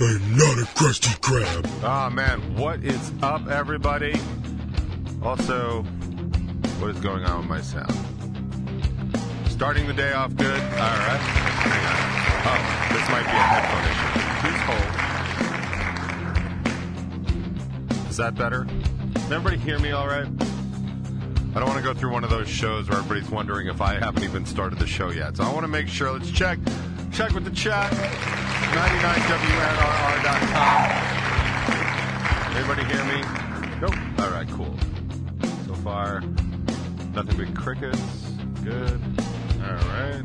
I'm not a Krusty Krab. Oh ah, man, what is up, everybody? Also, what is going on with my sound? Starting the day off good. All right. Oh, this might be a headphone issue. Please hold. Is that better? Can everybody hear me all right? I don't want to go through one of those shows where everybody's wondering if I haven't even started the show yet. So I want to make sure. Let's check. Check with the chat. 99WNRR.com. Everybody hear me? Nope. All right, cool. So far, nothing but crickets. Good. All right.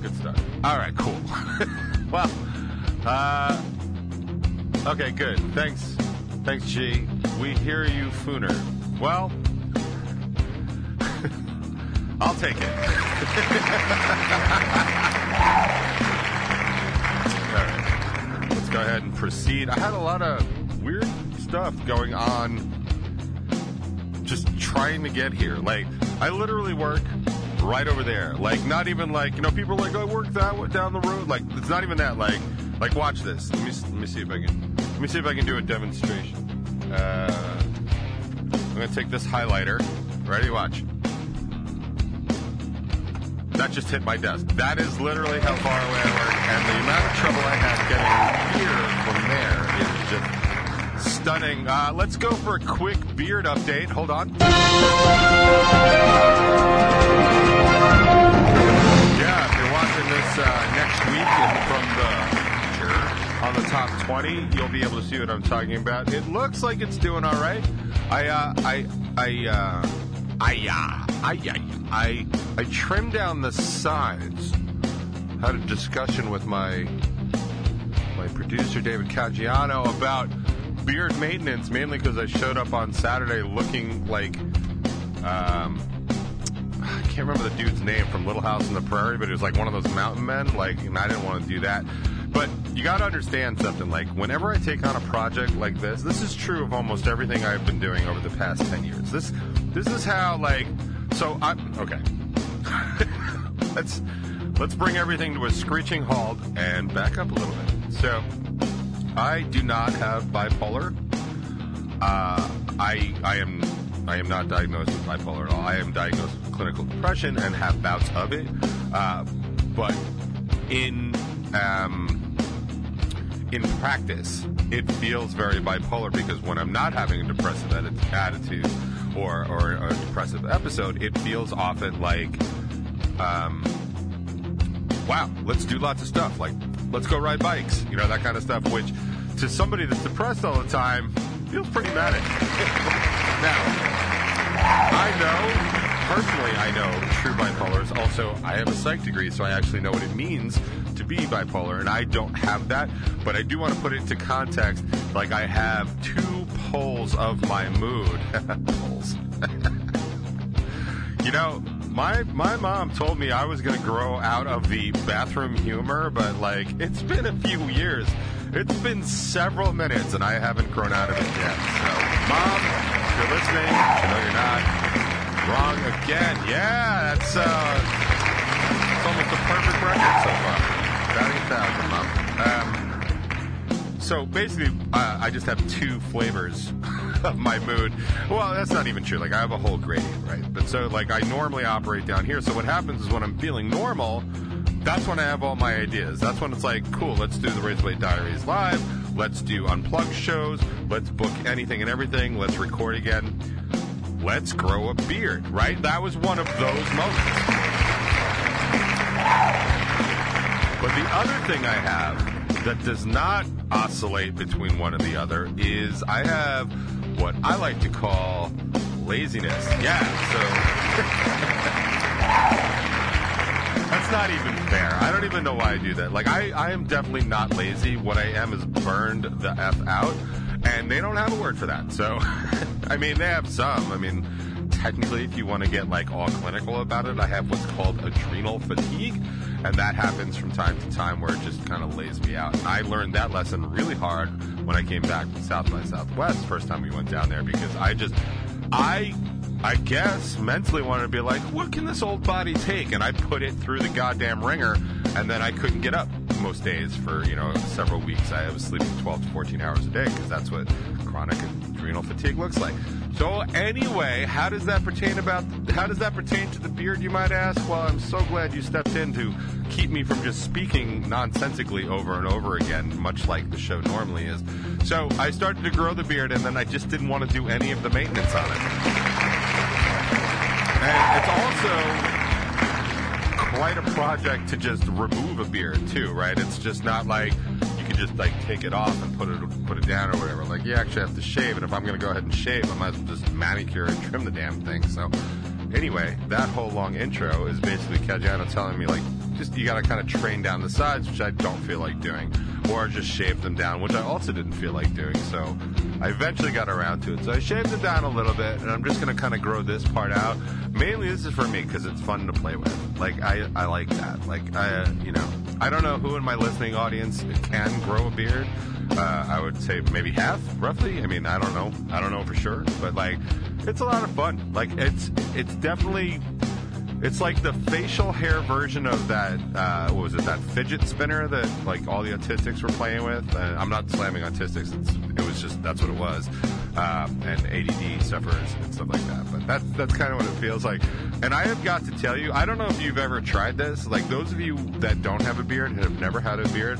Good stuff. All right, cool. well, uh, okay, good. Thanks. Thanks, G. We hear you, Fooner. Well, I'll take it. Let's go ahead and proceed. I had a lot of weird stuff going on just trying to get here. Like, I literally work right over there. Like, not even like, you know, people are like, I work that way down the road. Like, it's not even that. Like, like watch this. Let me, let me see if I can, let me see if I can do a demonstration. Uh, I'm going to take this highlighter. Ready? Watch. That just hit my desk. That is literally how far away I work, and the amount of trouble I had getting here from there is just stunning. Uh, let's go for a quick beard update. Hold on. Yeah, if you're watching this uh, next week from the on the top 20, you'll be able to see what I'm talking about. It looks like it's doing all right. I, uh, I, I, uh, I, uh, I, I, I, I trimmed down the sides. Had a discussion with my my producer David Caggiano about beard maintenance, mainly because I showed up on Saturday looking like um, I can't remember the dude's name from Little House on the Prairie, but it was like one of those mountain men. Like, and I didn't want to do that. But you got to understand something. Like, whenever I take on a project like this, this is true of almost everything I've been doing over the past ten years. This, this is how like. So I okay. let's let's bring everything to a screeching halt and back up a little bit. So, I do not have bipolar. Uh, I I am I am not diagnosed with bipolar at all. I am diagnosed with clinical depression and have bouts of it. Uh, but in um, in practice, it feels very bipolar because when I'm not having a depressive atti- attitude or, or a depressive episode, it feels often like, um, wow, let's do lots of stuff. Like, let's go ride bikes, you know, that kind of stuff, which to somebody that's depressed all the time feels pretty manic. now, I know, personally, I know true bipolars. Also, I have a psych degree, so I actually know what it means to be bipolar, and I don't have that, but I do want to put it into context. Like, I have two poles of my mood. poles. you know, my my mom told me I was going to grow out of the bathroom humor, but like, it's been a few years. It's been several minutes, and I haven't grown out of it yet. So, mom, if you're listening, I know you're not. Wrong again. Yeah, that's uh, it's almost a perfect record so far. Thousand, mom. Um, so basically, uh, I just have two flavors of my mood. Well, that's not even true. Like I have a whole gradient, right? But so like I normally operate down here. So what happens is when I'm feeling normal, that's when I have all my ideas. That's when it's like, cool, let's do the Razorblade Diaries live. Let's do unplugged shows. Let's book anything and everything. Let's record again. Let's grow a beard, right? That was one of those moments. But the other thing I have that does not oscillate between one and the other is I have what I like to call laziness. Yeah, so That's not even fair. I don't even know why I do that. Like, I, I am definitely not lazy. What I am is burned the F out, and they don't have a word for that. So, I mean, they have some. I mean, technically, if you want to get like all clinical about it, I have what's called adrenal fatigue, and that happens from time to time where it just kind of lays me out. And I learned that lesson really hard when I came back from South by Southwest, first time we went down there, because I just, I I guess mentally wanted to be like, what can this old body take? And I put it through the goddamn ringer, and then I couldn't get up most days for you know several weeks. I was sleeping 12 to 14 hours a day because that's what chronic adrenal fatigue looks like. So anyway, how does that pertain about? How does that pertain to the beard? You might ask. Well, I'm so glad you stepped in to keep me from just speaking nonsensically over and over again, much like the show normally is. So I started to grow the beard, and then I just didn't want to do any of the maintenance on it. And it's also quite a project to just remove a beard too, right? It's just not like just like take it off and put it put it down or whatever. Like you actually have to shave, and if I'm gonna go ahead and shave, I might as well just manicure and trim the damn thing. So anyway, that whole long intro is basically Caggiano telling me like just you gotta kind of train down the sides, which I don't feel like doing, or just shave them down, which I also didn't feel like doing. So I eventually got around to it. So I shaved it down a little bit, and I'm just gonna kind of grow this part out. Mainly, this is for me because it's fun to play with. Like I, I like that. Like I, you know, I don't know who in my listening audience can grow a beard. Uh, I would say maybe half, roughly. I mean, I don't know. I don't know for sure, but like, it's a lot of fun. Like it's, it's definitely. It's like the facial hair version of that. Uh, what was it? That fidget spinner that like all the autistics were playing with. Uh, I'm not slamming autistics. It was just that's what it was. Um, and ADD sufferers and stuff like that. But that's that's kind of what it feels like. And I have got to tell you, I don't know if you've ever tried this. Like those of you that don't have a beard and have never had a beard,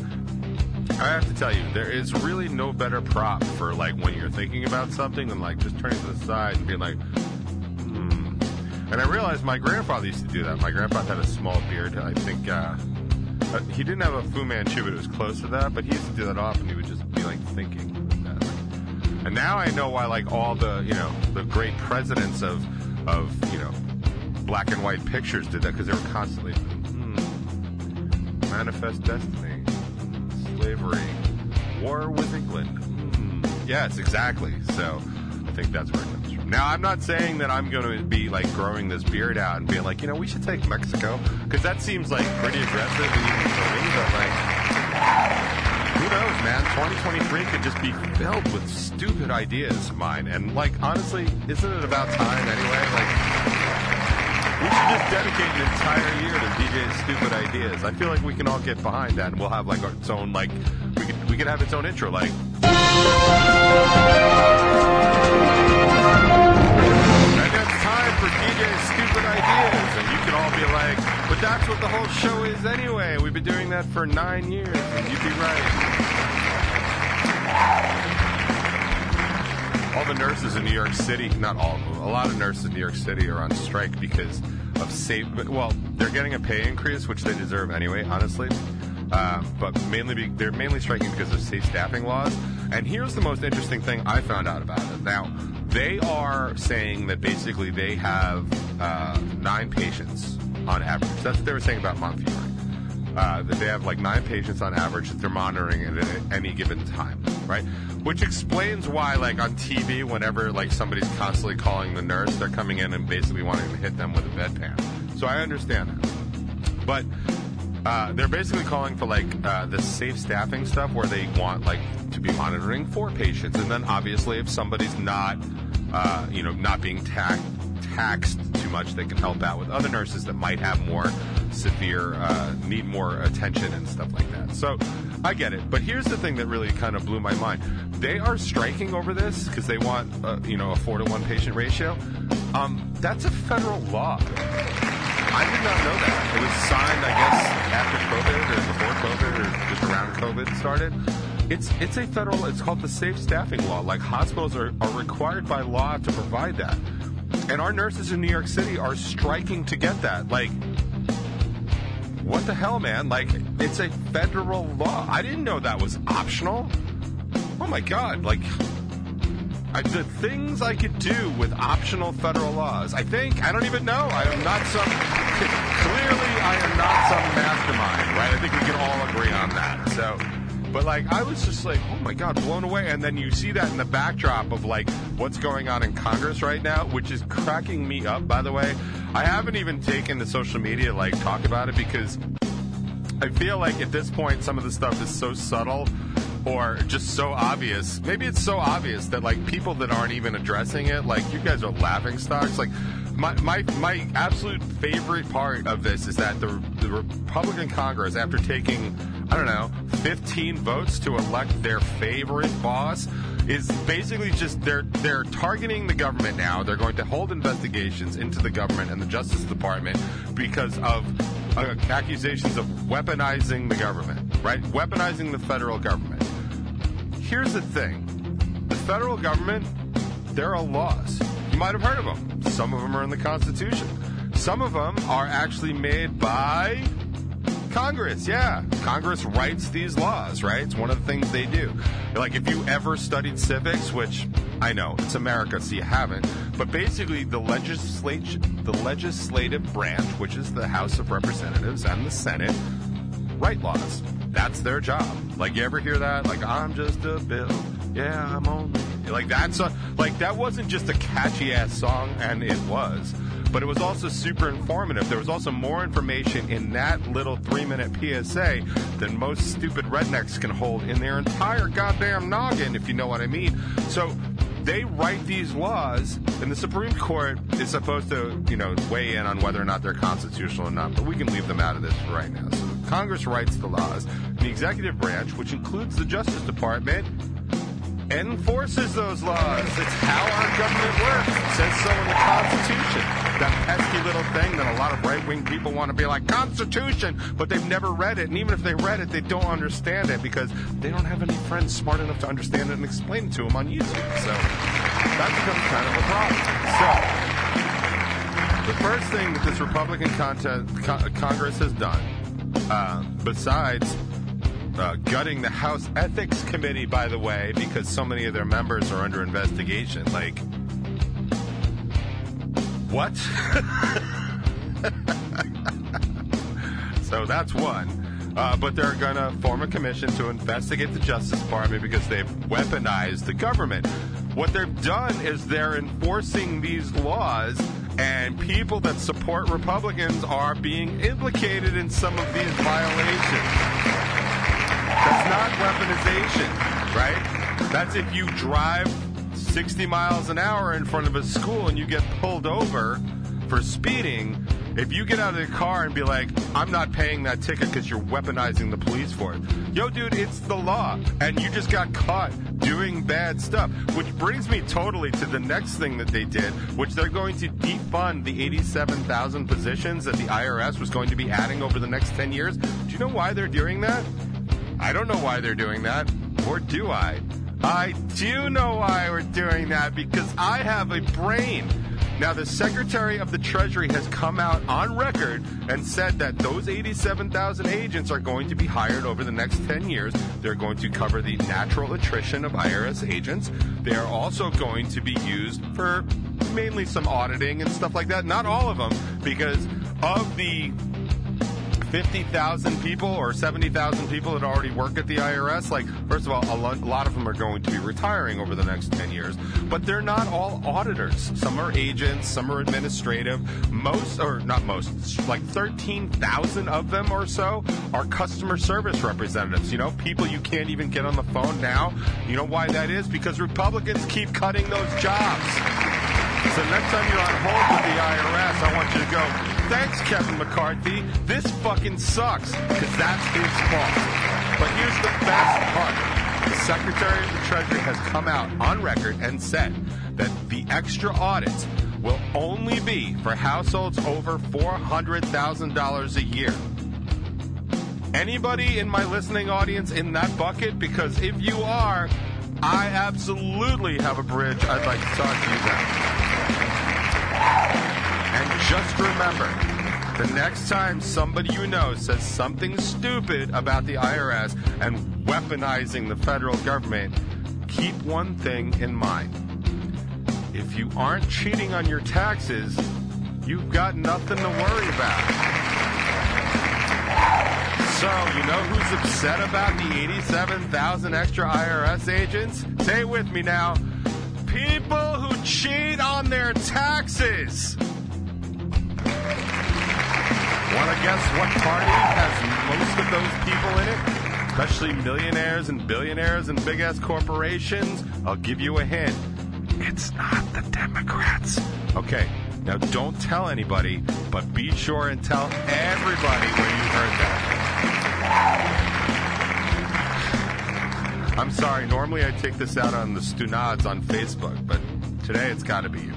I have to tell you, there is really no better prop for like when you're thinking about something than like just turning to the side and being like. And I realized my grandfather used to do that. My grandfather had a small beard. I think uh, uh, he didn't have a Fu Manchu, but it was close to that. But he used to do that often. He would just be like thinking. And now I know why like all the you know the great presidents of of you know black and white pictures did that because they were constantly hmm, manifest destiny, slavery, war with England. Hmm. Yes, exactly. So I think that's where it. Now I'm not saying that I'm going to be like growing this beard out and being like, you know, we should take Mexico because that seems like pretty aggressive and even for me. But like, who knows, man? 2023 could just be filled with stupid ideas of mine. And like, honestly, isn't it about time anyway? Like, we should just dedicate an entire year to DJ's stupid ideas. I feel like we can all get behind that, and we'll have like its own like we could we could have its own intro like. And you can all be like, but that's what the whole show is anyway. We've been doing that for nine years, and you'd be right. All the nurses in New York City, not all of them, a lot of nurses in New York City are on strike because of safe. Well, they're getting a pay increase, which they deserve anyway, honestly. Um, but mainly be, they're mainly striking because of safe staffing laws. And here's the most interesting thing I found out about it. Now, they are saying that basically they have uh, nine patients on average. That's what they were saying about Montefiore. Uh, that they have like nine patients on average that they're monitoring at any given time, right? Which explains why, like on TV, whenever like somebody's constantly calling the nurse, they're coming in and basically wanting to hit them with a bedpan. So I understand that. But uh, they're basically calling for like uh, the safe staffing stuff where they want like to be monitoring for patients, and then obviously if somebody's not, uh, you know, not being ta- taxed too much, they can help out with other nurses that might have more severe, uh, need more attention and stuff like that. So I get it, but here's the thing that really kind of blew my mind: they are striking over this because they want, uh, you know, a four to one patient ratio. Um, that's a federal law. I did not know that. It was signed, I guess, after COVID or before COVID or just around COVID started. It's it's a federal. It's called the Safe Staffing Law. Like hospitals are, are required by law to provide that, and our nurses in New York City are striking to get that. Like, what the hell, man? Like, it's a federal law. I didn't know that was optional. Oh my god! Like, Uh, the things I could do with optional federal laws. I think I don't even know. I am not some. Clearly, I am not some mastermind, right? I think we can all agree on that. So, but like, I was just like, oh my god, blown away. And then you see that in the backdrop of like what's going on in Congress right now, which is cracking me up. By the way, I haven't even taken to social media like talk about it because I feel like at this point some of the stuff is so subtle or just so obvious. Maybe it's so obvious that like people that aren't even addressing it, like you guys are laughing stocks. Like my my my absolute favorite part of this is that the the Republican Congress, after taking I don't know 15 votes to elect their favorite boss, is basically just they're they're targeting the government now. They're going to hold investigations into the government and the Justice Department because of uh, accusations of weaponizing the government, right? Weaponizing the federal government. Here's the thing: the federal government, there are laws. You might have heard of them. Some of them are in the Constitution. Some of them are actually made by Congress, yeah. Congress writes these laws, right? It's one of the things they do. Like if you ever studied civics, which I know it's America, so you haven't, but basically the legislature, the legislative branch, which is the House of Representatives and the Senate, write laws. That's their job. Like you ever hear that? Like I'm just a bill. Yeah, I'm only like that's a, like that wasn't just a catchy ass song, and it was but it was also super informative. There was also more information in that little three minute PSA than most stupid rednecks can hold in their entire goddamn noggin, if you know what I mean. So they write these laws, and the Supreme Court is supposed to, you know, weigh in on whether or not they're constitutional or not, but we can leave them out of this for right now. So Congress writes the laws. The executive branch, which includes the Justice Department, enforces those laws. It's how our government works. It says so in the Constitution. That pesky little thing that a lot of right wing people want to be like, Constitution, but they've never read it. And even if they read it, they don't understand it because they don't have any friends smart enough to understand it and explain it to them on YouTube. So that becomes kind of a problem. So the first thing that this Republican content, co- Congress has done, uh, besides uh, gutting the House Ethics Committee, by the way, because so many of their members are under investigation. Like, what? so that's one. Uh, but they're going to form a commission to investigate the Justice Department because they've weaponized the government. What they've done is they're enforcing these laws, and people that support Republicans are being implicated in some of these violations. That's not weaponization, right? That's if you drive 60 miles an hour in front of a school and you get pulled over for speeding. If you get out of the car and be like, I'm not paying that ticket because you're weaponizing the police for it. Yo, dude, it's the law. And you just got caught doing bad stuff. Which brings me totally to the next thing that they did, which they're going to defund the 87,000 positions that the IRS was going to be adding over the next 10 years. Do you know why they're doing that? I don't know why they're doing that, or do I? I do know why we're doing that because I have a brain. Now, the Secretary of the Treasury has come out on record and said that those 87,000 agents are going to be hired over the next 10 years. They're going to cover the natural attrition of IRS agents. They are also going to be used for mainly some auditing and stuff like that. Not all of them, because of the 50,000 people or 70,000 people that already work at the IRS, like, first of all, a lot of them are going to be retiring over the next 10 years. But they're not all auditors. Some are agents, some are administrative. Most, or not most, like 13,000 of them or so are customer service representatives. You know, people you can't even get on the phone now. You know why that is? Because Republicans keep cutting those jobs. So next time you're on hold with the IRS, I want you to go, thanks, Kevin McCarthy. This fucking sucks, because that's his fault. But here's the best part. The Secretary of the Treasury has come out on record and said that the extra audits will only be for households over $400,000 a year. Anybody in my listening audience in that bucket? Because if you are, I absolutely have a bridge I'd like to talk to you about. And just remember, the next time somebody you know says something stupid about the IRS and weaponizing the federal government, keep one thing in mind. if you aren't cheating on your taxes, you've got nothing to worry about. So, you know who's upset about the 87,000 extra IRS agents? Say it with me now. People who cheat on their taxes. Want to guess what party has most of those people in it? Especially millionaires and billionaires and big ass corporations? I'll give you a hint. It's not the Democrats. Okay, now don't tell anybody, but be sure and tell everybody where you heard that. I'm sorry, normally I take this out on the Stunads on Facebook, but today it's got to be you.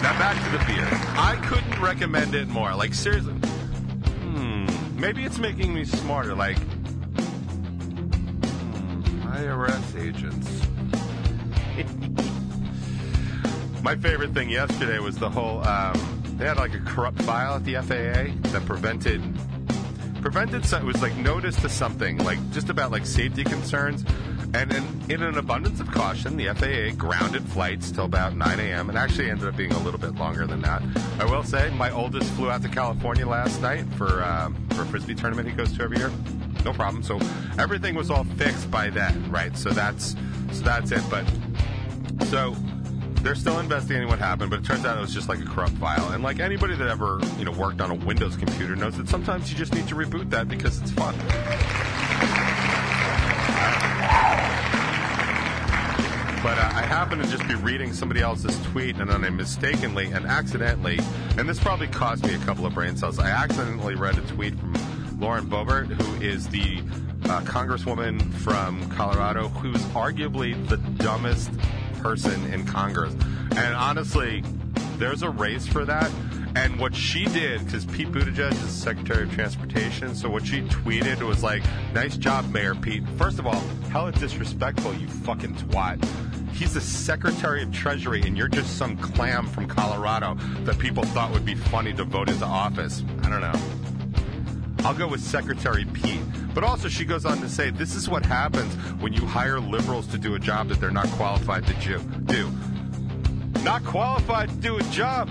Now back to the beer. I couldn't recommend it more. Like seriously. Hmm. Maybe it's making me smarter. Like hmm, IRS agents. My favorite thing yesterday was the whole. Um, they had like a corrupt file at the FAA that prevented prevented. Some, it was like notice to something like just about like safety concerns. And in, in, an abundance of caution, the FAA grounded flights till about 9 a.m. and actually ended up being a little bit longer than that. I will say, my oldest flew out to California last night for um, for a frisbee tournament he goes to every year. No problem. So everything was all fixed by then, right? So that's so that's it. But so they're still investigating what happened, but it turns out it was just like a corrupt file. And like anybody that ever you know worked on a Windows computer knows that sometimes you just need to reboot that because it's fun. But uh, I happen to just be reading somebody else's tweet, and then I mistakenly and accidentally, and this probably cost me a couple of brain cells. I accidentally read a tweet from Lauren Boebert, who is the uh, congresswoman from Colorado, who's arguably the dumbest person in Congress. And honestly, there's a race for that. And what she did, because Pete Buttigieg is Secretary of Transportation, so what she tweeted was like, "Nice job, Mayor Pete." First of all, hella disrespectful, you fucking twat. He's the Secretary of Treasury, and you're just some clam from Colorado that people thought would be funny to vote into office. I don't know. I'll go with Secretary Pete. But also, she goes on to say, this is what happens when you hire liberals to do a job that they're not qualified to do. Not qualified to do a job.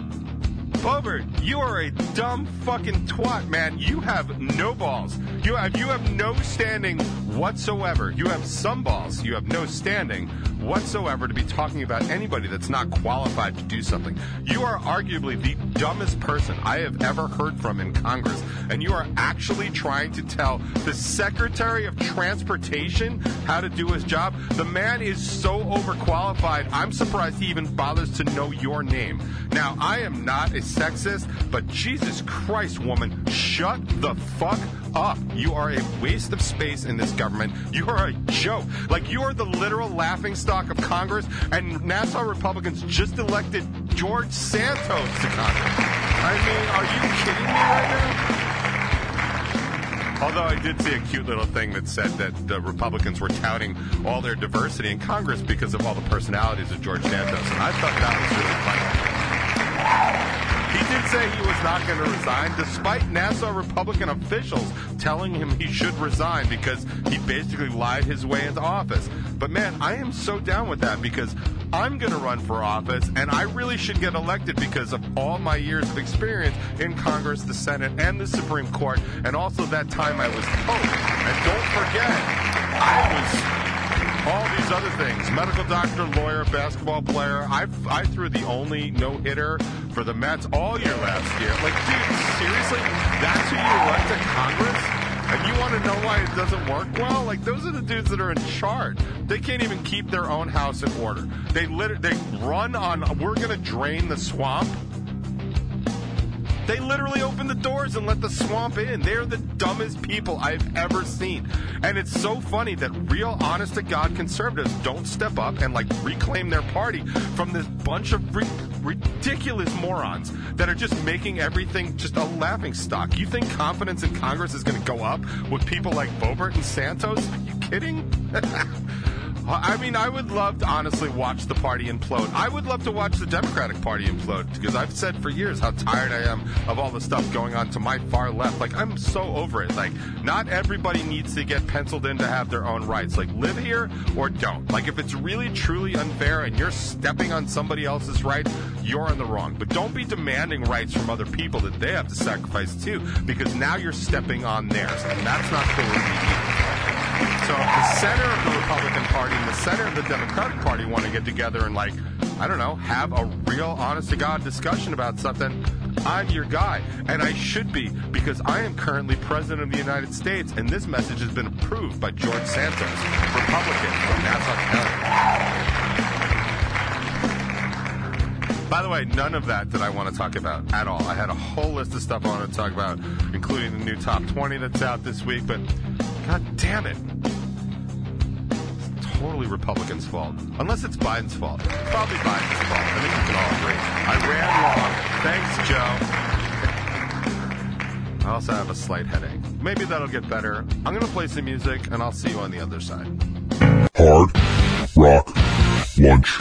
Boebert, you are a dumb fucking twat, man. You have no balls. You have you have no standing whatsoever. You have some balls. You have no standing whatsoever to be talking about anybody that's not qualified to do something. You are arguably the dumbest person I have ever heard from in Congress, and you are actually trying to tell the Secretary of Transportation how to do his job. The man is so overqualified, I'm surprised he even bothers to know your name. Now, I am not a sexist, but Jesus Christ, woman, shut the fuck up. You are a waste of space in this government. You are a joke. Like, you are the literal laughing stock of Congress, and Nassau Republicans just elected George Santos to Congress. I mean, are you kidding me right now? Although I did see a cute little thing that said that the Republicans were touting all their diversity in Congress because of all the personalities of George Santos, and I thought that was really funny. He did say he was not going to resign, despite Nassau Republican officials telling him he should resign because he basically lied his way into office. But man, I am so down with that because I'm going to run for office and I really should get elected because of all my years of experience in Congress, the Senate, and the Supreme Court, and also that time I was Pope. And don't forget, I was all these other things medical doctor, lawyer, basketball player. I, I threw the only no hitter for the Mets all year last year. Like, dude, seriously? That's who you elect to Congress? And you want to know why it doesn't work well? Like those are the dudes that are in charge. They can't even keep their own house in order. They lit- they run on. We're to drain the swamp. They literally open the doors and let the swamp in. They're the dumbest people I've ever seen. And it's so funny that real honest to God conservatives don't step up and like reclaim their party from this bunch of ri- ridiculous morons that are just making everything just a laughing stock. You think confidence in Congress is going to go up with people like Boebert and Santos? Are you kidding? I mean, I would love to honestly watch the party implode. I would love to watch the Democratic Party implode because I've said for years how tired I am of all the stuff going on to my far left. Like, I'm so over it. Like, not everybody needs to get penciled in to have their own rights. Like, live here or don't. Like, if it's really truly unfair and you're stepping on somebody else's rights, you're in the wrong. But don't be demanding rights from other people that they have to sacrifice too, because now you're stepping on theirs, and that's not cool. So if the center of the Republican Party and the center of the Democratic Party want to get together and like, I don't know, have a real honest to God discussion about something, I'm your guy. And I should be because I am currently President of the United States and this message has been approved by George Santos, Republican from Nassau County. By the way, none of that did I want to talk about at all. I had a whole list of stuff I wanted to talk about, including the new top 20 that's out this week, but god damn it totally Republicans' fault. Unless it's Biden's fault. Probably Biden's fault. I think we can all agree. I ran long. Thanks, Joe. I also have a slight headache. Maybe that'll get better. I'm going to play some music, and I'll see you on the other side. Hard Rock Lunch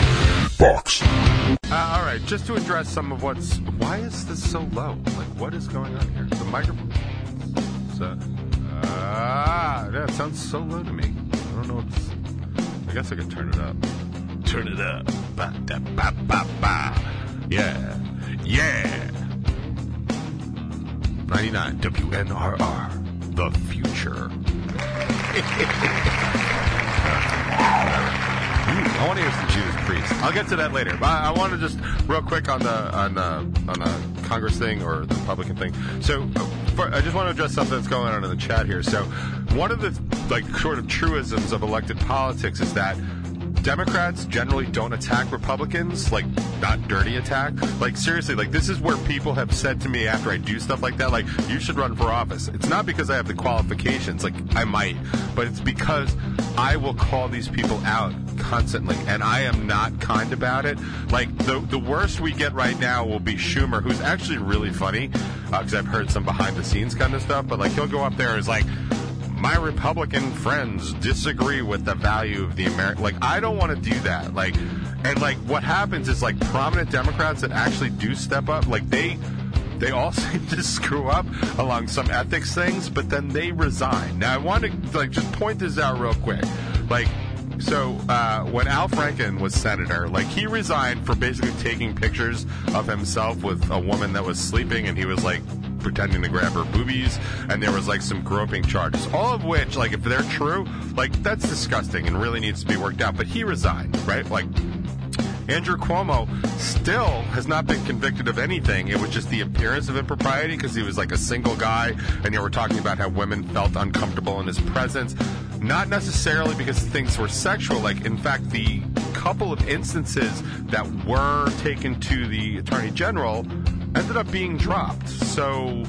Box. Uh, all right, just to address some of what's. Why is this so low? Like, what is going on here? The microphone. So, ah, yeah, it sounds so low to me. I don't know what's. I guess I could turn it up. Turn it up. Ba, da, ba, ba, ba. Yeah. Yeah. 99 WNRR. The future. I want to hear some Judas Priest. I'll get to that later. But I, I want to just real quick on the on the on the Congress thing or the Republican thing. So I just want to address something that's going on in the chat here. So one of the like sort of truisms of elected politics is that Democrats generally don't attack Republicans, like not dirty attack. Like seriously, like this is where people have said to me after I do stuff like that, like you should run for office. It's not because I have the qualifications, like I might, but it's because I will call these people out constantly, and I am not kind about it. Like the the worst we get right now will be Schumer, who's actually really funny, because uh, I've heard some behind the scenes kind of stuff. But like he'll go up there and is like my Republican friends disagree with the value of the American. Like, I don't want to do that. Like, and like what happens is like prominent Democrats that actually do step up, like they they all seem to screw up along some ethics things, but then they resign. Now, I want to like just point this out real quick. Like, so uh, when Al Franken was senator, like he resigned for basically taking pictures of himself with a woman that was sleeping, and he was like pretending to grab her boobies, and there was like some groping charges. All of which, like, if they're true, like that's disgusting and really needs to be worked out. But he resigned, right? Like. Andrew Cuomo still has not been convicted of anything. It was just the appearance of impropriety because he was like a single guy, and they were talking about how women felt uncomfortable in his presence. Not necessarily because things were sexual. Like, in fact, the couple of instances that were taken to the attorney general ended up being dropped. So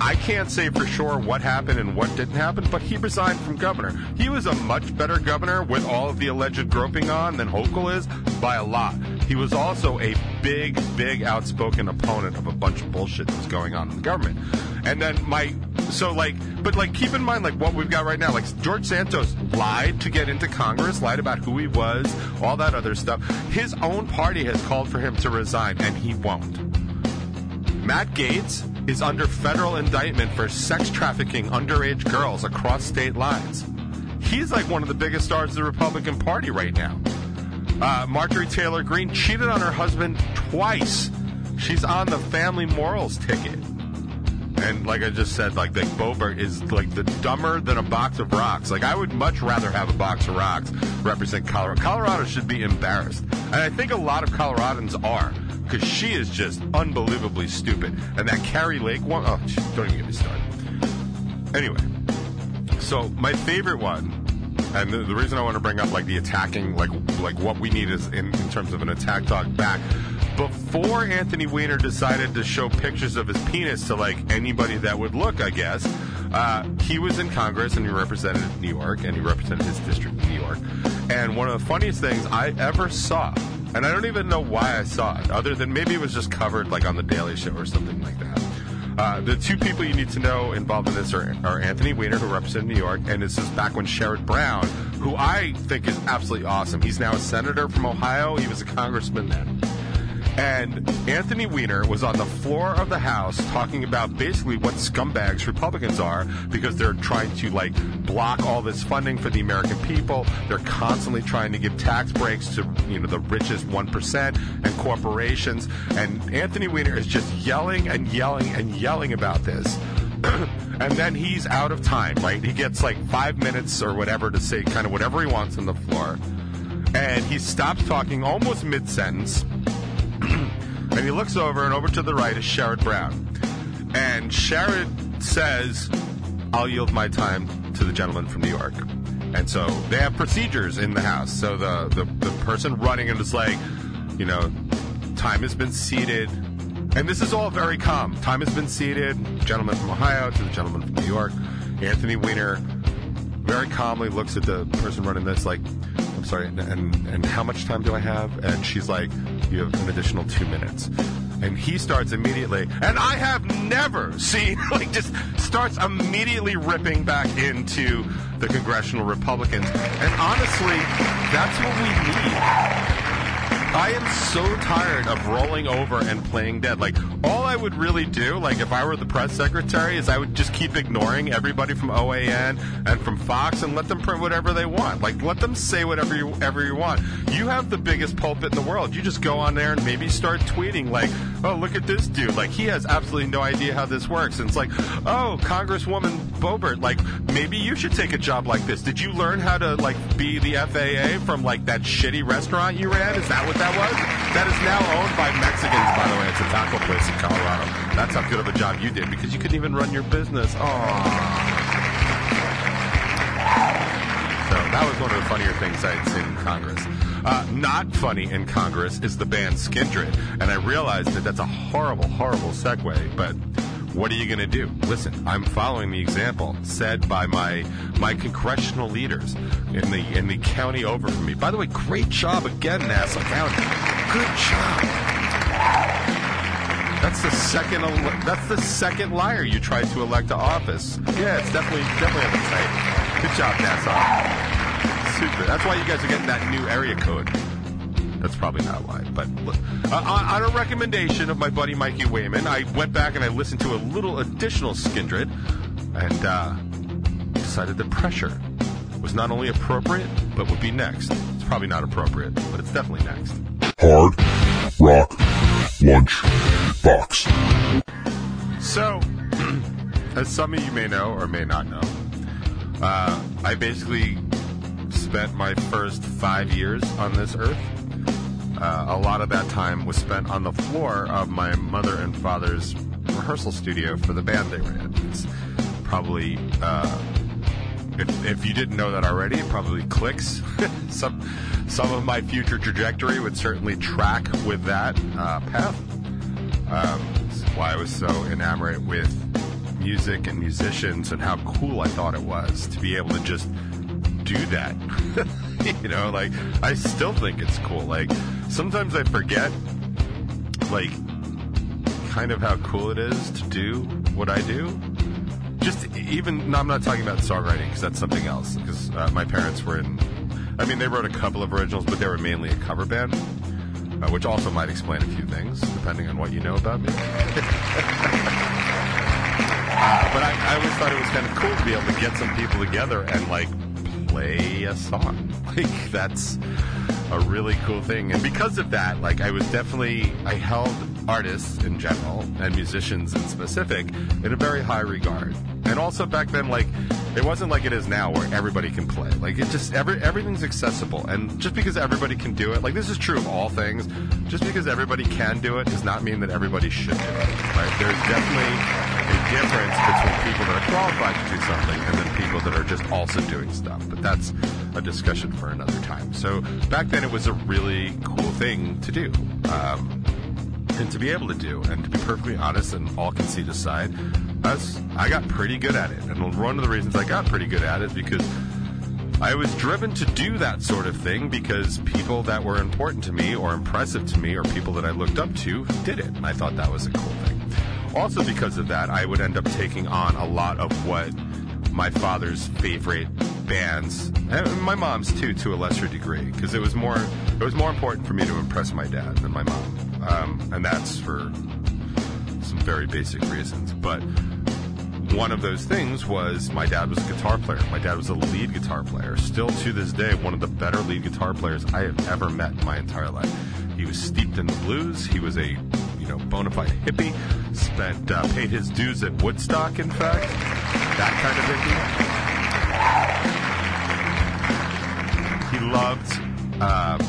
I can't say for sure what happened and what didn't happen, but he resigned from governor. He was a much better governor with all of the alleged groping on than Hochul is by a lot. He was also a big, big outspoken opponent of a bunch of bullshit that was going on in the government. And then my so like but like keep in mind like what we've got right now like George Santos lied to get into Congress lied about who he was all that other stuff his own party has called for him to resign and he won't Matt Gaetz is under federal indictment for sex trafficking underage girls across state lines. He's like one of the biggest stars of the Republican Party right now. Uh, Marjorie Taylor Greene cheated on her husband twice. She's on the family morals ticket and like I just said, like the Boebert is like the dumber than a box of rocks. Like I would much rather have a box of rocks represent Colorado. Colorado should be embarrassed, and I think a lot of Coloradans are because she is just unbelievably stupid. And that Kari Lake one, oh, don't even get me started. Anyway, so my favorite one, and the, the reason I want to bring up like the attacking, like like what we need is in, in terms of an attack dog back before Anthony Weiner decided to show pictures of his penis to like anybody that would look, I guess, uh, he was in Congress and he represented New York and he represented his district in New York. And one of the funniest things I ever saw, and I don't even know why I saw it, other than maybe it was just covered like on the Daily Show or something like that. Uh, the two people you need to know involved in this are, are Anthony Weiner, who represented New York, and this is back when Sherrod Brown, who I think is absolutely awesome. He's now a senator from Ohio. He was a congressman then. And Anthony Weiner was on the floor of the House talking about basically what scumbags Republicans are because they're trying to like block all this funding for the American people. They're constantly trying to give tax breaks to you know the richest one percent and corporations. And Anthony Weiner is just yelling and yelling and yelling about this. and then he's out of time, right? He gets like five minutes or whatever to say kind of whatever he wants on the floor. And he stops talking almost mid sentence and he looks over, and over to the right is Sherrod Brown. And Sherrod says, I'll yield my time to the gentleman from New York. And so they have procedures in the House. So the, the, the person running it is like, you know, time has been ceded. And this is all very calm. Time has been ceded. Gentleman from Ohio to the gentleman from New York. Anthony Weiner very calmly looks at the person running this like, Sorry, and, and, and how much time do I have? And she's like, you have an additional two minutes. And he starts immediately, and I have never seen, like, just starts immediately ripping back into the congressional Republicans. And honestly, that's what we need. I am so tired of rolling over and playing dead. Like, all I would really do, like, if I were the press secretary, is I would just keep ignoring everybody from OAN and from Fox and let them print whatever they want. Like, let them say whatever you, ever you want. You have the biggest pulpit in the world. You just go on there and maybe start tweeting, like, oh, look at this dude. Like, he has absolutely no idea how this works. And it's like, oh, Congresswoman Boebert, like, maybe you should take a job like this. Did you learn how to, like, be the FAA from, like, that shitty restaurant you ran? Is that what that was? That is now owned by Mexicans, by the way. It's a taco place in Colorado. That's how good of a job you did because you couldn't even run your business. Aww. So that was one of the funnier things I'd seen in Congress. Uh, not funny in Congress is the band Skindred, and I realized that that's a horrible, horrible segue, but what are you going to do? Listen, I'm following the example set by my my congressional leaders in the in the county over from me. By the way, great job again, Nassau County. Good job. That's the second. That's the second liar you tried to elect to office. Yeah, it's definitely definitely on the tape. Good job, Nassau. Super. That's why you guys are getting that new area code. That's probably not why. But look, uh, on, on a recommendation of my buddy Mikey Wayman, I went back and I listened to a little additional Skindred, and uh, decided that pressure was not only appropriate but would be next. It's probably not appropriate, but it's definitely next. Hard Rock Lunch Box. So, as some of you may know or may not know, uh, I basically spent my first five years on this earth. Uh, a lot of that time was spent on the floor of my mother and father's rehearsal studio for the band they were in. It's probably, uh, if, if you didn't know that already, it probably clicks. some, some of my future trajectory would certainly track with that uh, path. Um, why I was so enamored with music and musicians and how cool I thought it was to be able to just do that. you know, like I still think it's cool. Like sometimes I forget, like, kind of how cool it is to do what I do. Just even, no, I'm not talking about songwriting because that's something else. Because uh, my parents were in, I mean, they wrote a couple of originals, but they were mainly a cover band, uh, which also might explain a few things depending on what you know about me. But I, I always thought it was kind of cool to be able to get some people together and like play a song. Like that's a really cool thing. And because of that, like I was definitely I held artists in general and musicians in specific in a very high regard. And also back then, like it wasn't like it is now where everybody can play. Like it just every everything's accessible. And just because everybody can do it, like this is true of all things. Just because everybody can do it does not mean that everybody should do it. Right? There's definitely difference between people that are qualified to do something and then people that are just also doing stuff. But that's a discussion for another time. So back then it was a really cool thing to do. Um, and to be able to do, and to be perfectly honest and all conceit aside, I, got pretty good at it. And one of the reasons I got pretty good at it is because I was driven to do that sort of thing because people that were important to me or impressive to me or people that I looked up to did it. And I thought that was a cool thing. Also, because of that, I would end up taking on a lot of what my father's favorite bands, and my mom's too, to a lesser degree, because it was more it was more important for me to impress my dad than my mom, um, and that's for some very basic reasons. But one of those things was my dad was a guitar player. My dad was a lead guitar player. Still to this day, one of the better lead guitar players I have ever met in my entire life. He was steeped in the blues. He was a you know bona fide hippie. Spent uh, paid his dues at Woodstock. In fact, that kind of hippie. He loved um,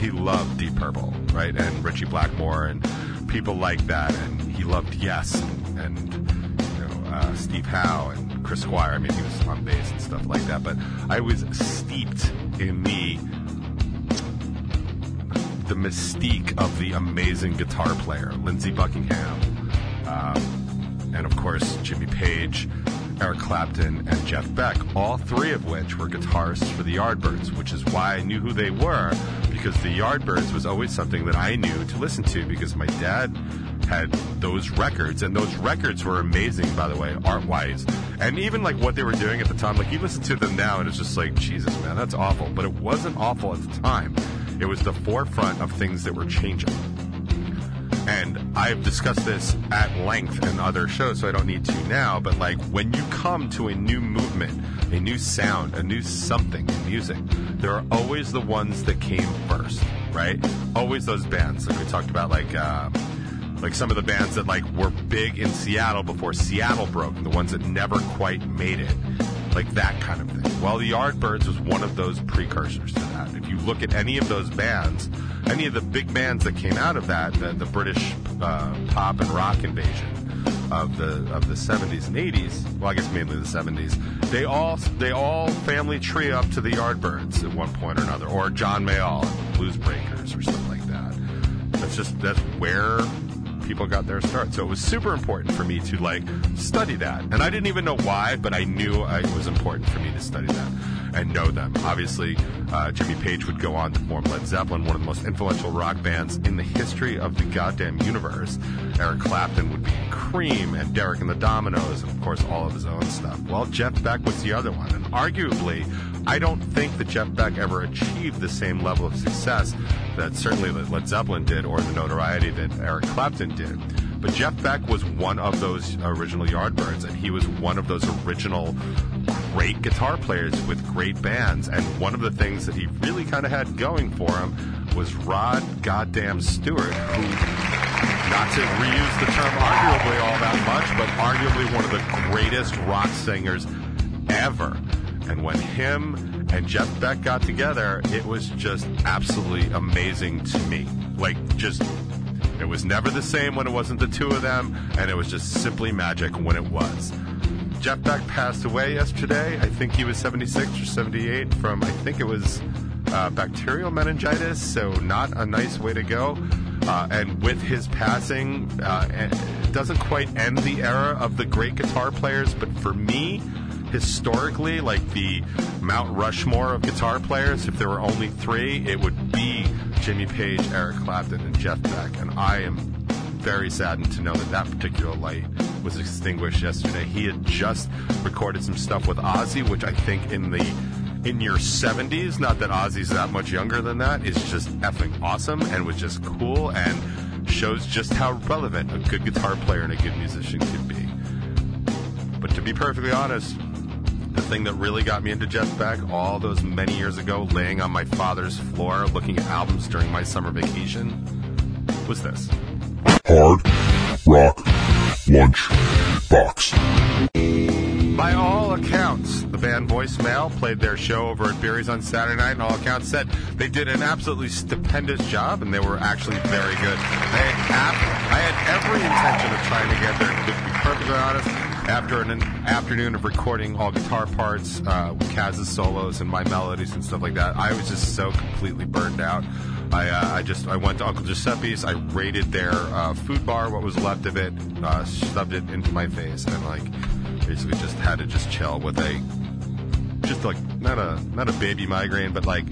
he loved Deep Purple, right, and Ritchie Blackmore and people like that, and he loved Yes and, and you know uh, Steve Howe and Chris Squire. I mean, he was on bass and stuff like that. But I was steeped in the the mystique of the amazing guitar player, Lindsey Buckingham, um, and of course Jimmy Page, Eric Clapton, and Jeff Beck. All three of which were guitarists for the Yardbirds, which is why I knew who they were because the Yardbirds was always something that I knew to listen to because my dad had those records, and those records were amazing, by the way, art wise. And even like what they were doing at the time, like you listen to them now, and it's just like, Jesus, man, that's awful. But it wasn't awful at the time. It was the forefront of things that were changing. And I've discussed this at length in other shows, so I don't need to now. But like when you come to a new movement, a new sound, a new something in music, there are always the ones that came first, right? Always those bands like we talked about, like uh, like some of the bands that like were big in Seattle before Seattle broke, and the ones that never quite made it, like that kind of thing. Well, the Yardbirds was one of those precursors to that. If you look at any of those bands, any of the big bands that came out of that, the, the British uh, pop and rock invasion of the of the 70s and 80s, well, I guess mainly the 70s, they all they all family tree up to the Yardbirds at one point or another, or John Mayall, Blues Breakers, or something like that. That's just that's where people got their start. So it was super important for me to like study that. And I didn't even know why, but I knew it was important for me to study that and know them. Obviously, uh, Jimmy Page would go on to form Led Zeppelin, one of the most influential rock bands in the history of the goddamn universe. Eric Clapton would be Cream and Derek and the Dominos, and of course all of his own stuff. Well, Jeff Beck was the other one, and arguably, I don't think that Jeff Beck ever achieved the same level of success that certainly Led Zeppelin did, or the notoriety that Eric Clapton did. But Jeff Beck was one of those original Yardbirds, and he was one of those original great guitar players with great bands. And one of the things that he really kind of had going for him was Rod Goddamn Stewart, who, not to reuse the term arguably all that much, but arguably one of the greatest rock singers ever. And when him and Jeff Beck got together, it was just absolutely amazing to me. Like, just it was never the same when it wasn't the two of them, and it was just simply magic when it was. Jeff Beck passed away yesterday. I think he was 76 or 78 from, I think it was uh, bacterial meningitis, so not a nice way to go. Uh, and with his passing, uh, it doesn't quite end the era of the great guitar players, but for me, historically, like the Mount Rushmore of guitar players, if there were only three, it would be Jimmy Page, Eric Clapton, and Jeff Beck. And I am very saddened to know that that particular light was extinguished yesterday. He had just recorded some stuff with Ozzy, which I think in the in your 70s, not that Ozzy's that much younger than that, is just effing awesome and was just cool and shows just how relevant a good guitar player and a good musician can be. But to be perfectly honest, the thing that really got me into Jeff Beck all those many years ago, laying on my father's floor looking at albums during my summer vacation, was this. Hard Rock Lunch Box. By all accounts, the band Voicemail played their show over at Beery's on Saturday night, and all accounts said they did an absolutely stupendous job, and they were actually very good. Had, I had every intention of trying to get there, to be perfectly honest. After an afternoon of recording all guitar parts, uh, with Kaz's solos and my melodies and stuff like that, I was just so completely burned out. I, uh, I just I went to Uncle Giuseppe's. I raided their uh, food bar, what was left of it, uh, shoved it into my face, and like basically just had to just chill with a just like not a not a baby migraine, but like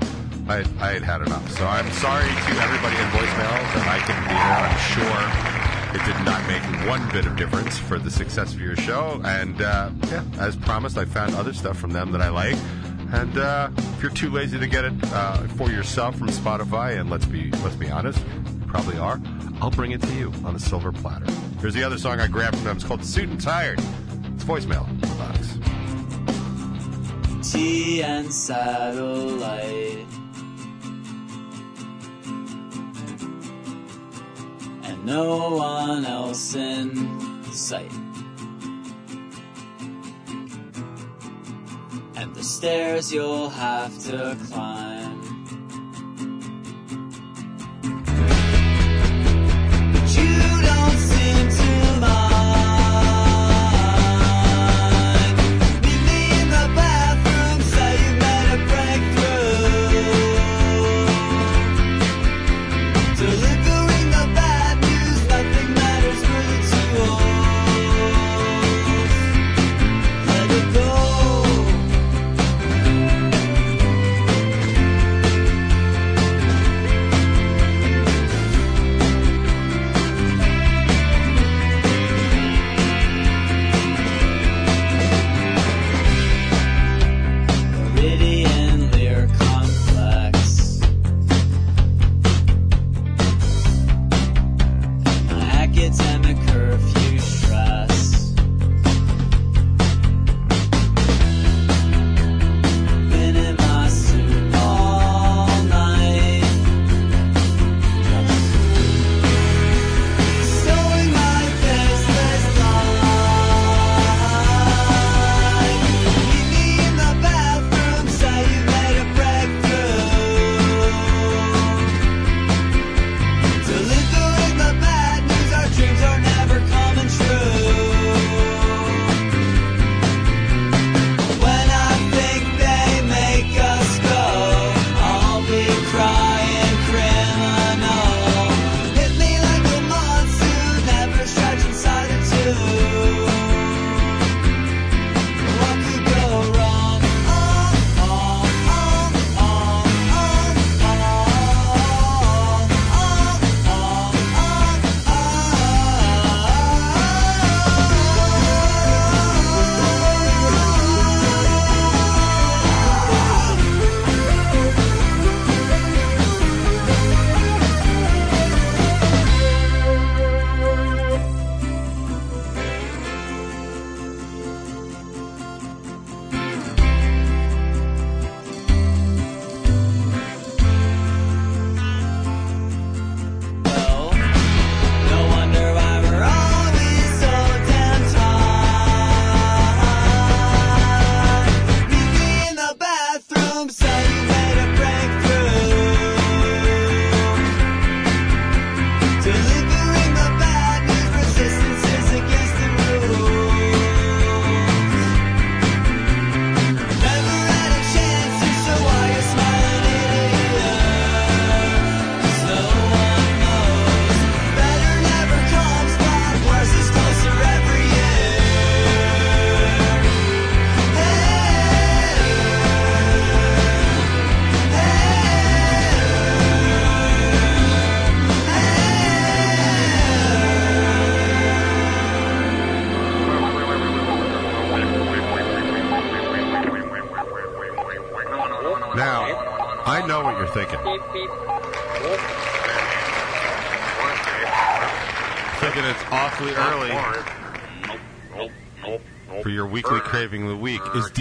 I I had had enough. So I'm sorry to everybody in voicemail that I couldn't be there. I'm sure It did not make one bit of difference for the success of your show. And uh, yeah, as promised, I found other stuff from them that I like. And uh, if you're too lazy to get it uh, for yourself from Spotify, and let's be let's be honest, you probably are, I'll bring it to you on a silver platter. Here's the other song I grabbed from them. It's called "Suit and Tired." It's voicemail in the box. Tea and satellite. No one else in sight. And the stairs you'll have to climb.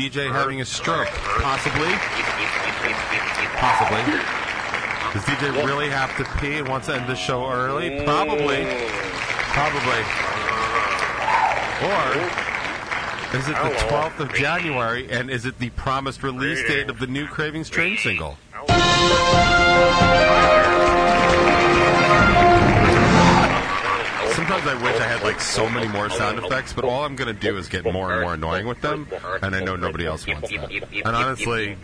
DJ having a stroke? Possibly. Possibly. Does DJ really have to pee and wants to end the show early? Probably. Probably. Or is it the 12th of January and is it the promised release date of the new Craving Strange single? Sometimes I wish I had like so many more sound effects, but all I'm going to do is get more and more annoying with them, and I know nobody else wants that. And honestly,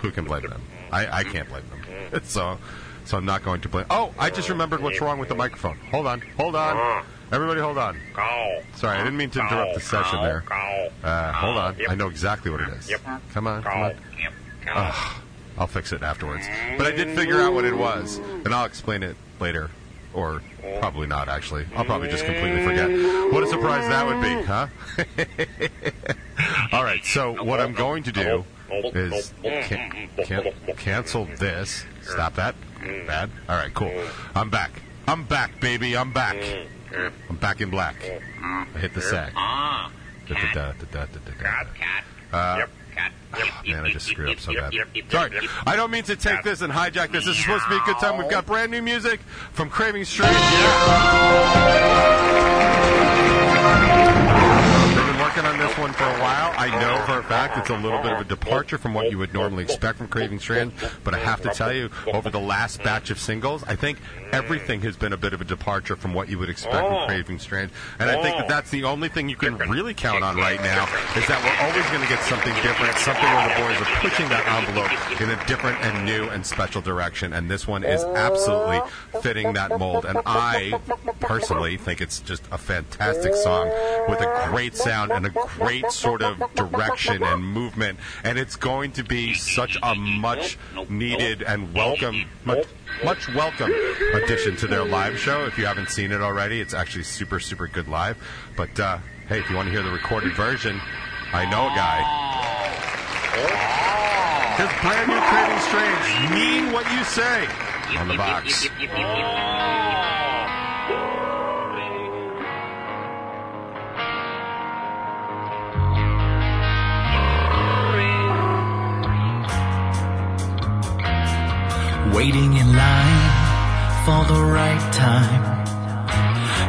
who can blame them? I, I can't blame them. So, so I'm not going to blame. Oh, I just remembered what's wrong with the microphone. Hold on, hold on. Everybody, hold on. Sorry, I didn't mean to interrupt the session there. Uh, hold on, I know exactly what it is. Come on, come on. Ugh, I'll fix it afterwards. But I did figure out what it was, and I'll explain it later or probably not. Actually, I'll probably just completely forget. What a surprise that would be, huh? All right. So what I'm going to do is can, can, cancel this. Stop that. Bad. All right. Cool. I'm back. I'm back, baby. I'm back. I'm back in black. I hit the sack. Ah. Da, da, da, da, da, da, da. Cat, cat. Uh, yep, cat. Yep, Man, I just screwed up so bad. yep, yep, Sorry, yep, yep. I don't mean to take this and hijack this. This is supposed to be a good time. We've got brand new music from Craving Strange. Working on this one for a while. I know for a fact it's a little bit of a departure from what you would normally expect from Craving Strange, but I have to tell you, over the last batch of singles, I think everything has been a bit of a departure from what you would expect from Craving Strange. And I think that that's the only thing you can really count on right now is that we're always going to get something different, something where the boys are pushing that envelope in a different and new and special direction. And this one is absolutely fitting that mold. And I personally think it's just a fantastic song with a great sound and a great sort of direction and movement. And it's going to be such a much needed and welcome, much, much welcome addition to their live show. If you haven't seen it already, it's actually super, super good live. But uh, hey, if you want to hear the recorded version, I know a guy. His brand new Craving Strange, Mean What You Say, on the box. Waiting in line for the right time.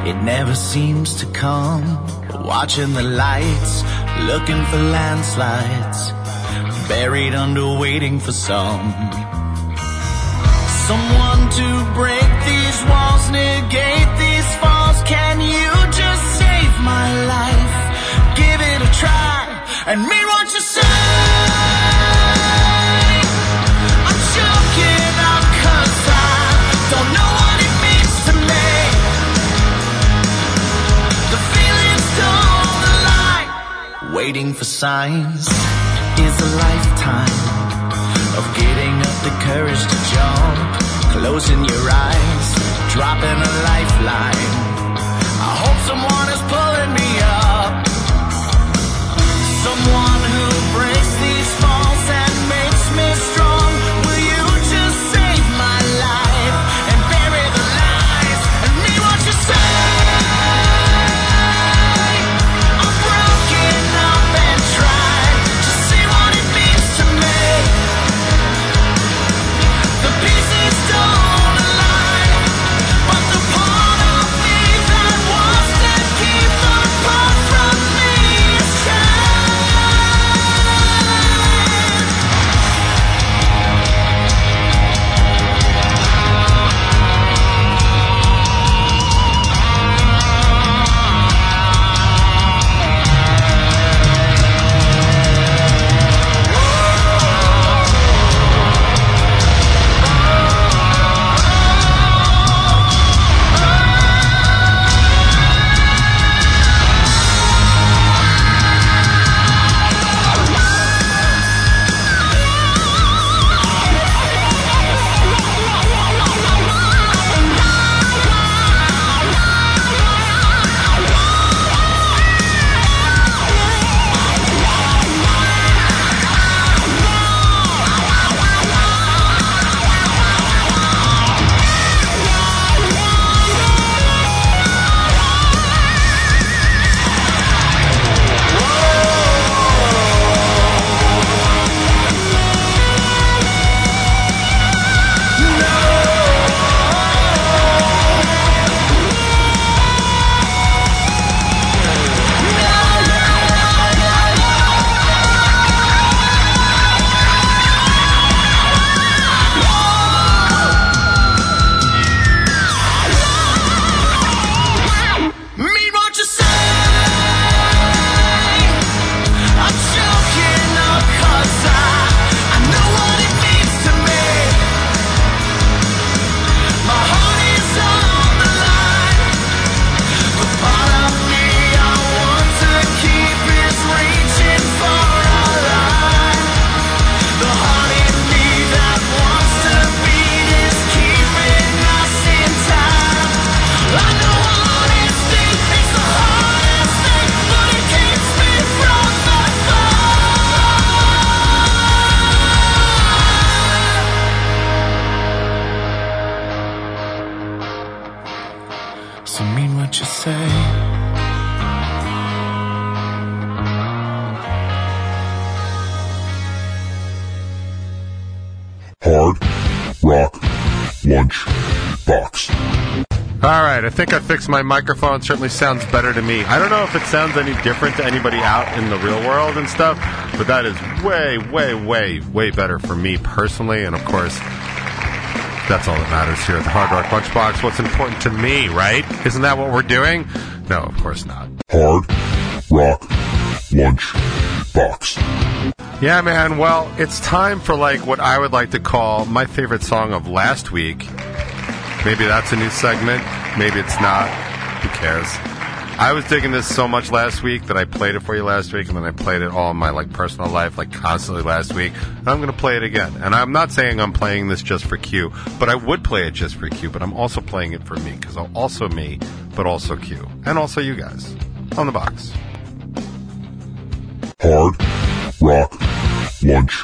It never seems to come. Watching the lights, looking for landslides. Buried under waiting for some. Someone to break these walls, negate these falls. Can you just save my life? Give it a try Waiting for signs is a lifetime of getting up the courage to jump, closing your eyes, dropping a lifeline. I think I fixed my microphone. It Certainly sounds better to me. I don't know if it sounds any different to anybody out in the real world and stuff, but that is way, way, way, way better for me personally. And of course, that's all that matters here at the Hard Rock Lunchbox. What's important to me, right? Isn't that what we're doing? No, of course not. Hard Rock Lunchbox. Yeah, man. Well, it's time for like what I would like to call my favorite song of last week. Maybe that's a new segment. Maybe it's not. Who cares? I was digging this so much last week that I played it for you last week, and then I played it all in my like personal life, like constantly last week. And I'm going to play it again. And I'm not saying I'm playing this just for Q, but I would play it just for Q. But I'm also playing it for me because I'm also me, but also Q, and also you guys on the box. Hard Rock Lunch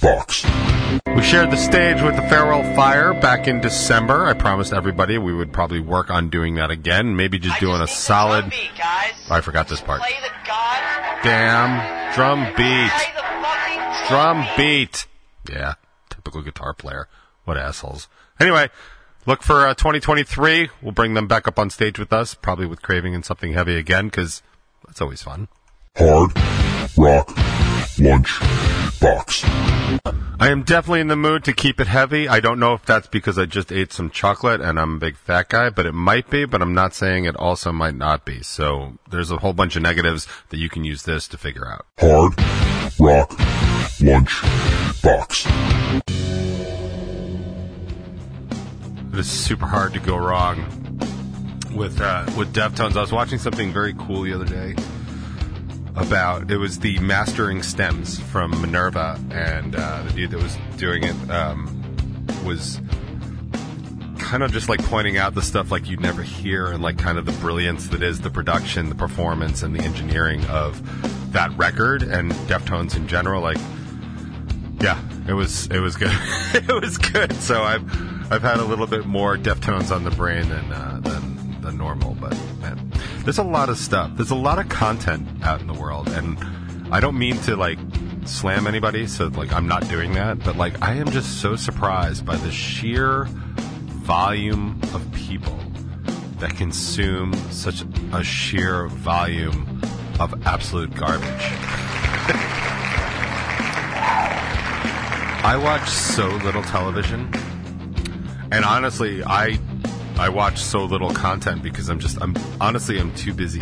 Box. We shared the stage with the Farewell Fire back in December. I promised everybody we would probably work on doing that again. Maybe just doing a solid. Beat, guys. I forgot this part. Play the. Damn drum beat. Play the fucking Drum beat. Yeah, typical guitar player. What assholes. Anyway, look for uh, 2023. We'll bring them back up on stage with us, probably with Craving and something heavy again, because that's always fun. Hard Rock Lunch Box. I am definitely in the mood to keep it heavy. I don't know if that's because I just ate some chocolate and I'm a big fat guy, but it might be, but I'm not saying it also might not be. So there's a whole bunch of negatives that you can use this to figure out. Hard Rock Lunch Box. It is super hard to go wrong with uh, with Deftones. I was watching something very cool the other day about it was the mastering stems from Minerva, and uh, the dude that was doing it um, was kind of just like pointing out the stuff like you'd never hear and like kind of the brilliance that is the production, the performance, and the engineering of that record and Deftones in general. Like, yeah, it was it was good. it was good. So I've I've had a little bit more Deftones on the brain than uh, than than normal, but man, there's a lot of stuff. There's a lot of content out in the world, and I don't mean to like slam anybody. So like I'm not doing that, but like I am just so surprised by the sheer volume of people that consume such a sheer volume of absolute garbage. I watch so little television, and honestly, I I watch so little content because I'm just I'm honestly I'm too busy.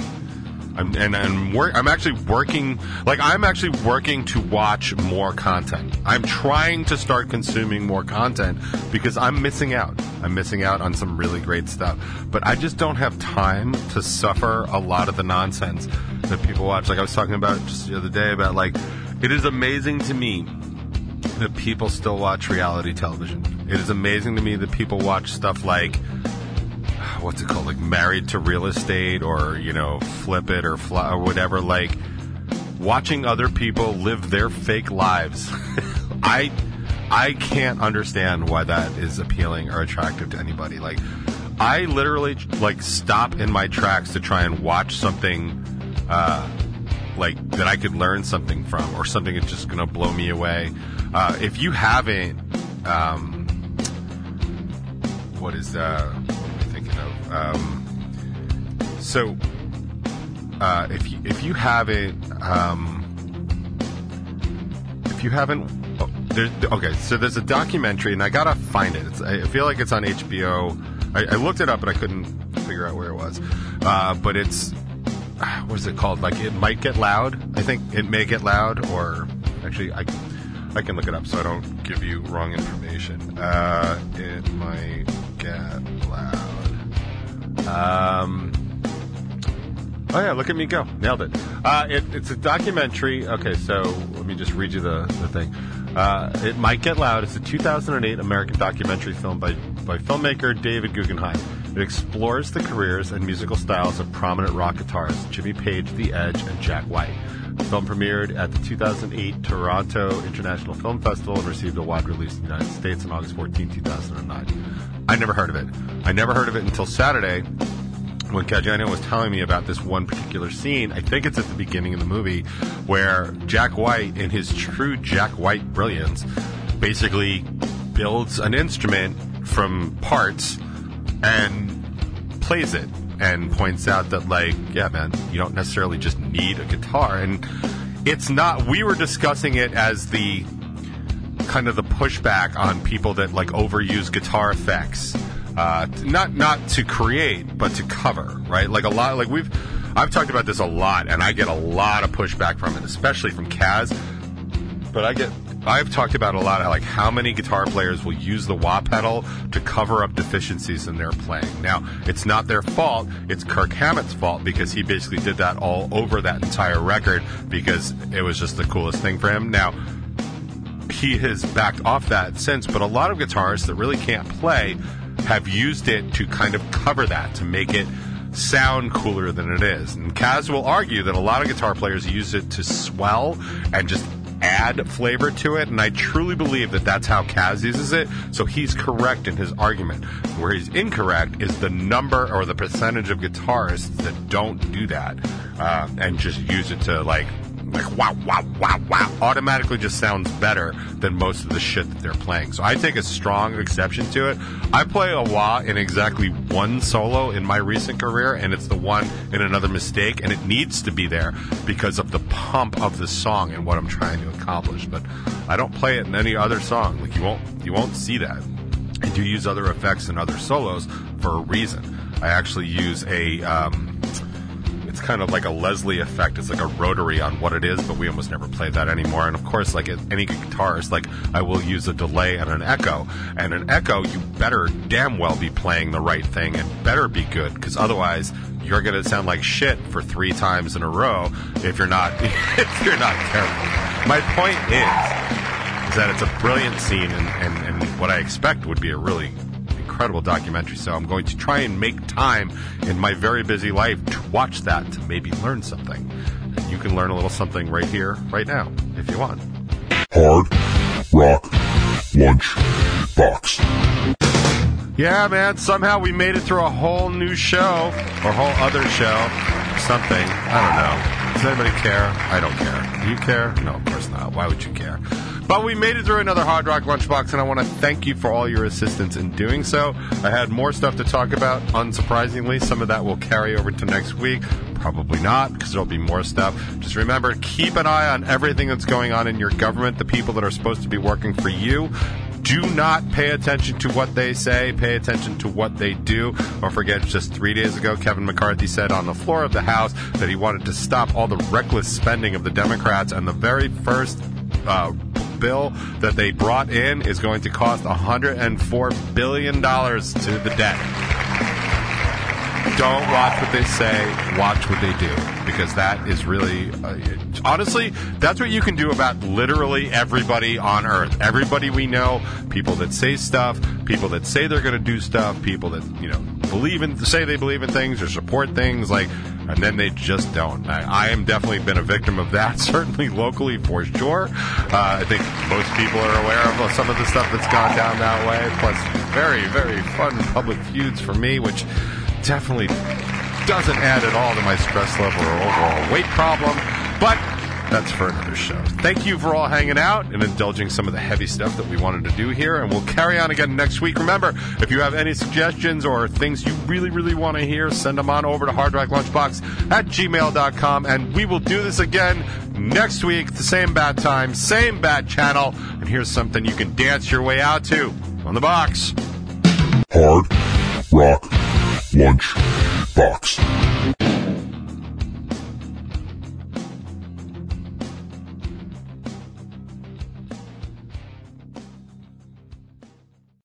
I'm and I'm work I'm actually working like I'm actually working to watch more content. I'm trying to start consuming more content because I'm missing out. I'm missing out on some really great stuff. But I just don't have time to suffer a lot of the nonsense that people watch. Like I was talking about just the other day about like it is amazing to me that people still watch reality television. It is amazing to me that people watch stuff like what's it called, like Married to Real Estate, or you know, Flip It, or Fly, or whatever. Like watching other people live their fake lives. I I can't understand why that is appealing or attractive to anybody. Like I literally like stop in my tracks to try and watch something. Uh, like that I could learn something from, or something that's just gonna blow me away. Uh, if you haven't, um, what is uh, what am I thinking of? Um, so, uh, if you if you haven't, um, if you haven't, oh, there, okay, so there's a documentary, and I gotta find it. It's, I feel like it's on HBO. I, I looked it up, but I couldn't figure out where it was. Uh, but it's what is it called? Like it might get loud. I think it may get loud, or actually, I I can look it up so I don't give you wrong information. Uh, it might get loud. Um. Oh yeah, look at me go! Nailed it. Uh, it it's a documentary. Okay, so let me just read you the the thing. Uh, it might get loud. It's a 2008 American documentary film by by filmmaker David Guggenheim. It explores the careers and musical styles of prominent rock guitarists Jimmy Page, The Edge, and Jack White. The film premiered at the 2008 Toronto International Film Festival and received a wide release in the United States on August 14, 2009. I never heard of it. I never heard of it until Saturday when Caggiano was telling me about this one particular scene, I think it's at the beginning of the movie, where Jack White, in his true Jack White brilliance, basically builds an instrument from parts and plays it and points out that, like, yeah, man, you don't necessarily just need a guitar. And it's not, we were discussing it as the kind of the pushback on people that like overuse guitar effects. Uh, not not to create, but to cover, right? Like a lot, like we've, I've talked about this a lot, and I get a lot of pushback from it, especially from Kaz. But I get, I've talked about a lot, like how many guitar players will use the wah pedal to cover up deficiencies in their playing. Now, it's not their fault; it's Kirk Hammett's fault because he basically did that all over that entire record because it was just the coolest thing for him. Now, he has backed off that since, but a lot of guitarists that really can't play have used it to kind of cover that, to make it sound cooler than it is. And Kaz will argue that a lot of guitar players use it to swell and just add flavor to it, and I truly believe that that's how Kaz uses it. So he's correct in his argument. Where he's incorrect is the number or the percentage of guitarists that don't do that uh, and just use it to like like wow, wow, wow, wow, automatically just sounds better than most of the shit that they're playing. So I take a strong exception to it. I play a wah in exactly one solo in my recent career, and it's the one in another mistake, and it needs to be there because of the pump of the song and what I'm trying to accomplish. But I don't play it in any other song. Like you won't, you won't see that. I do use other effects in other solos for a reason. I actually use a. Um, it's kind of like a Leslie effect. It's like a rotary on what it is, but we almost never play that anymore. And of course, like any guitarist, like I will use a delay and an echo. And an echo, you better damn well be playing the right thing and better be good, because otherwise you're going to sound like shit for three times in a row if you're not if you're not careful. My point is, is that it's a brilliant scene, and, and, and what I expect would be a really incredible documentary. So I'm going to try and make time in my very busy life to watch that to maybe learn something. And you can learn a little something right here, right now, if you want. Hard Rock Lunch Box. Yeah, man. Somehow we made it through a whole new show or whole other show. Something. I don't know. Does anybody care? I don't care. Do you care? No, of course not. Why would you care? But we made it through another Hard Rock Lunchbox, and I want to thank you for all your assistance in doing so. I had more stuff to talk about, unsurprisingly. Some of that will carry over to next week. Probably not, because there'll be more stuff. Just remember, keep an eye on everything that's going on in your government, the people that are supposed to be working for you. Do not pay attention to what they say. Pay attention to what they do. Don't forget, just three days ago, Kevin McCarthy said on the floor of the House that he wanted to stop all the reckless spending of the Democrats. And the very first uh, bill that they brought in is going to cost 104 billion dollars to the debt. Don't watch what they say, watch what they do. Because that is really, uh, honestly, that's what you can do about literally everybody on earth. Everybody we know, people that say stuff, people that say they're going to do stuff, people that, you know, believe in, say they believe in things or support things, like, and then they just don't. I, I am definitely been a victim of that, certainly locally for sure. Uh, I think most people are aware of some of the stuff that's gone down that way. Plus, very, very fun public feuds for me, which definitely doesn't add at all to my stress level or overall weight problem. But that's for another show. Thank you for all hanging out and indulging some of the heavy stuff that we wanted to do here. And we'll carry on again next week. Remember, if you have any suggestions or things you really, really want to hear, send them on over to hardrocklunchbox at gmail.com. And we will do this again next week, the same bad time, same bad channel. And here's something you can dance your way out to on the box. Hard Rock Lunch Box.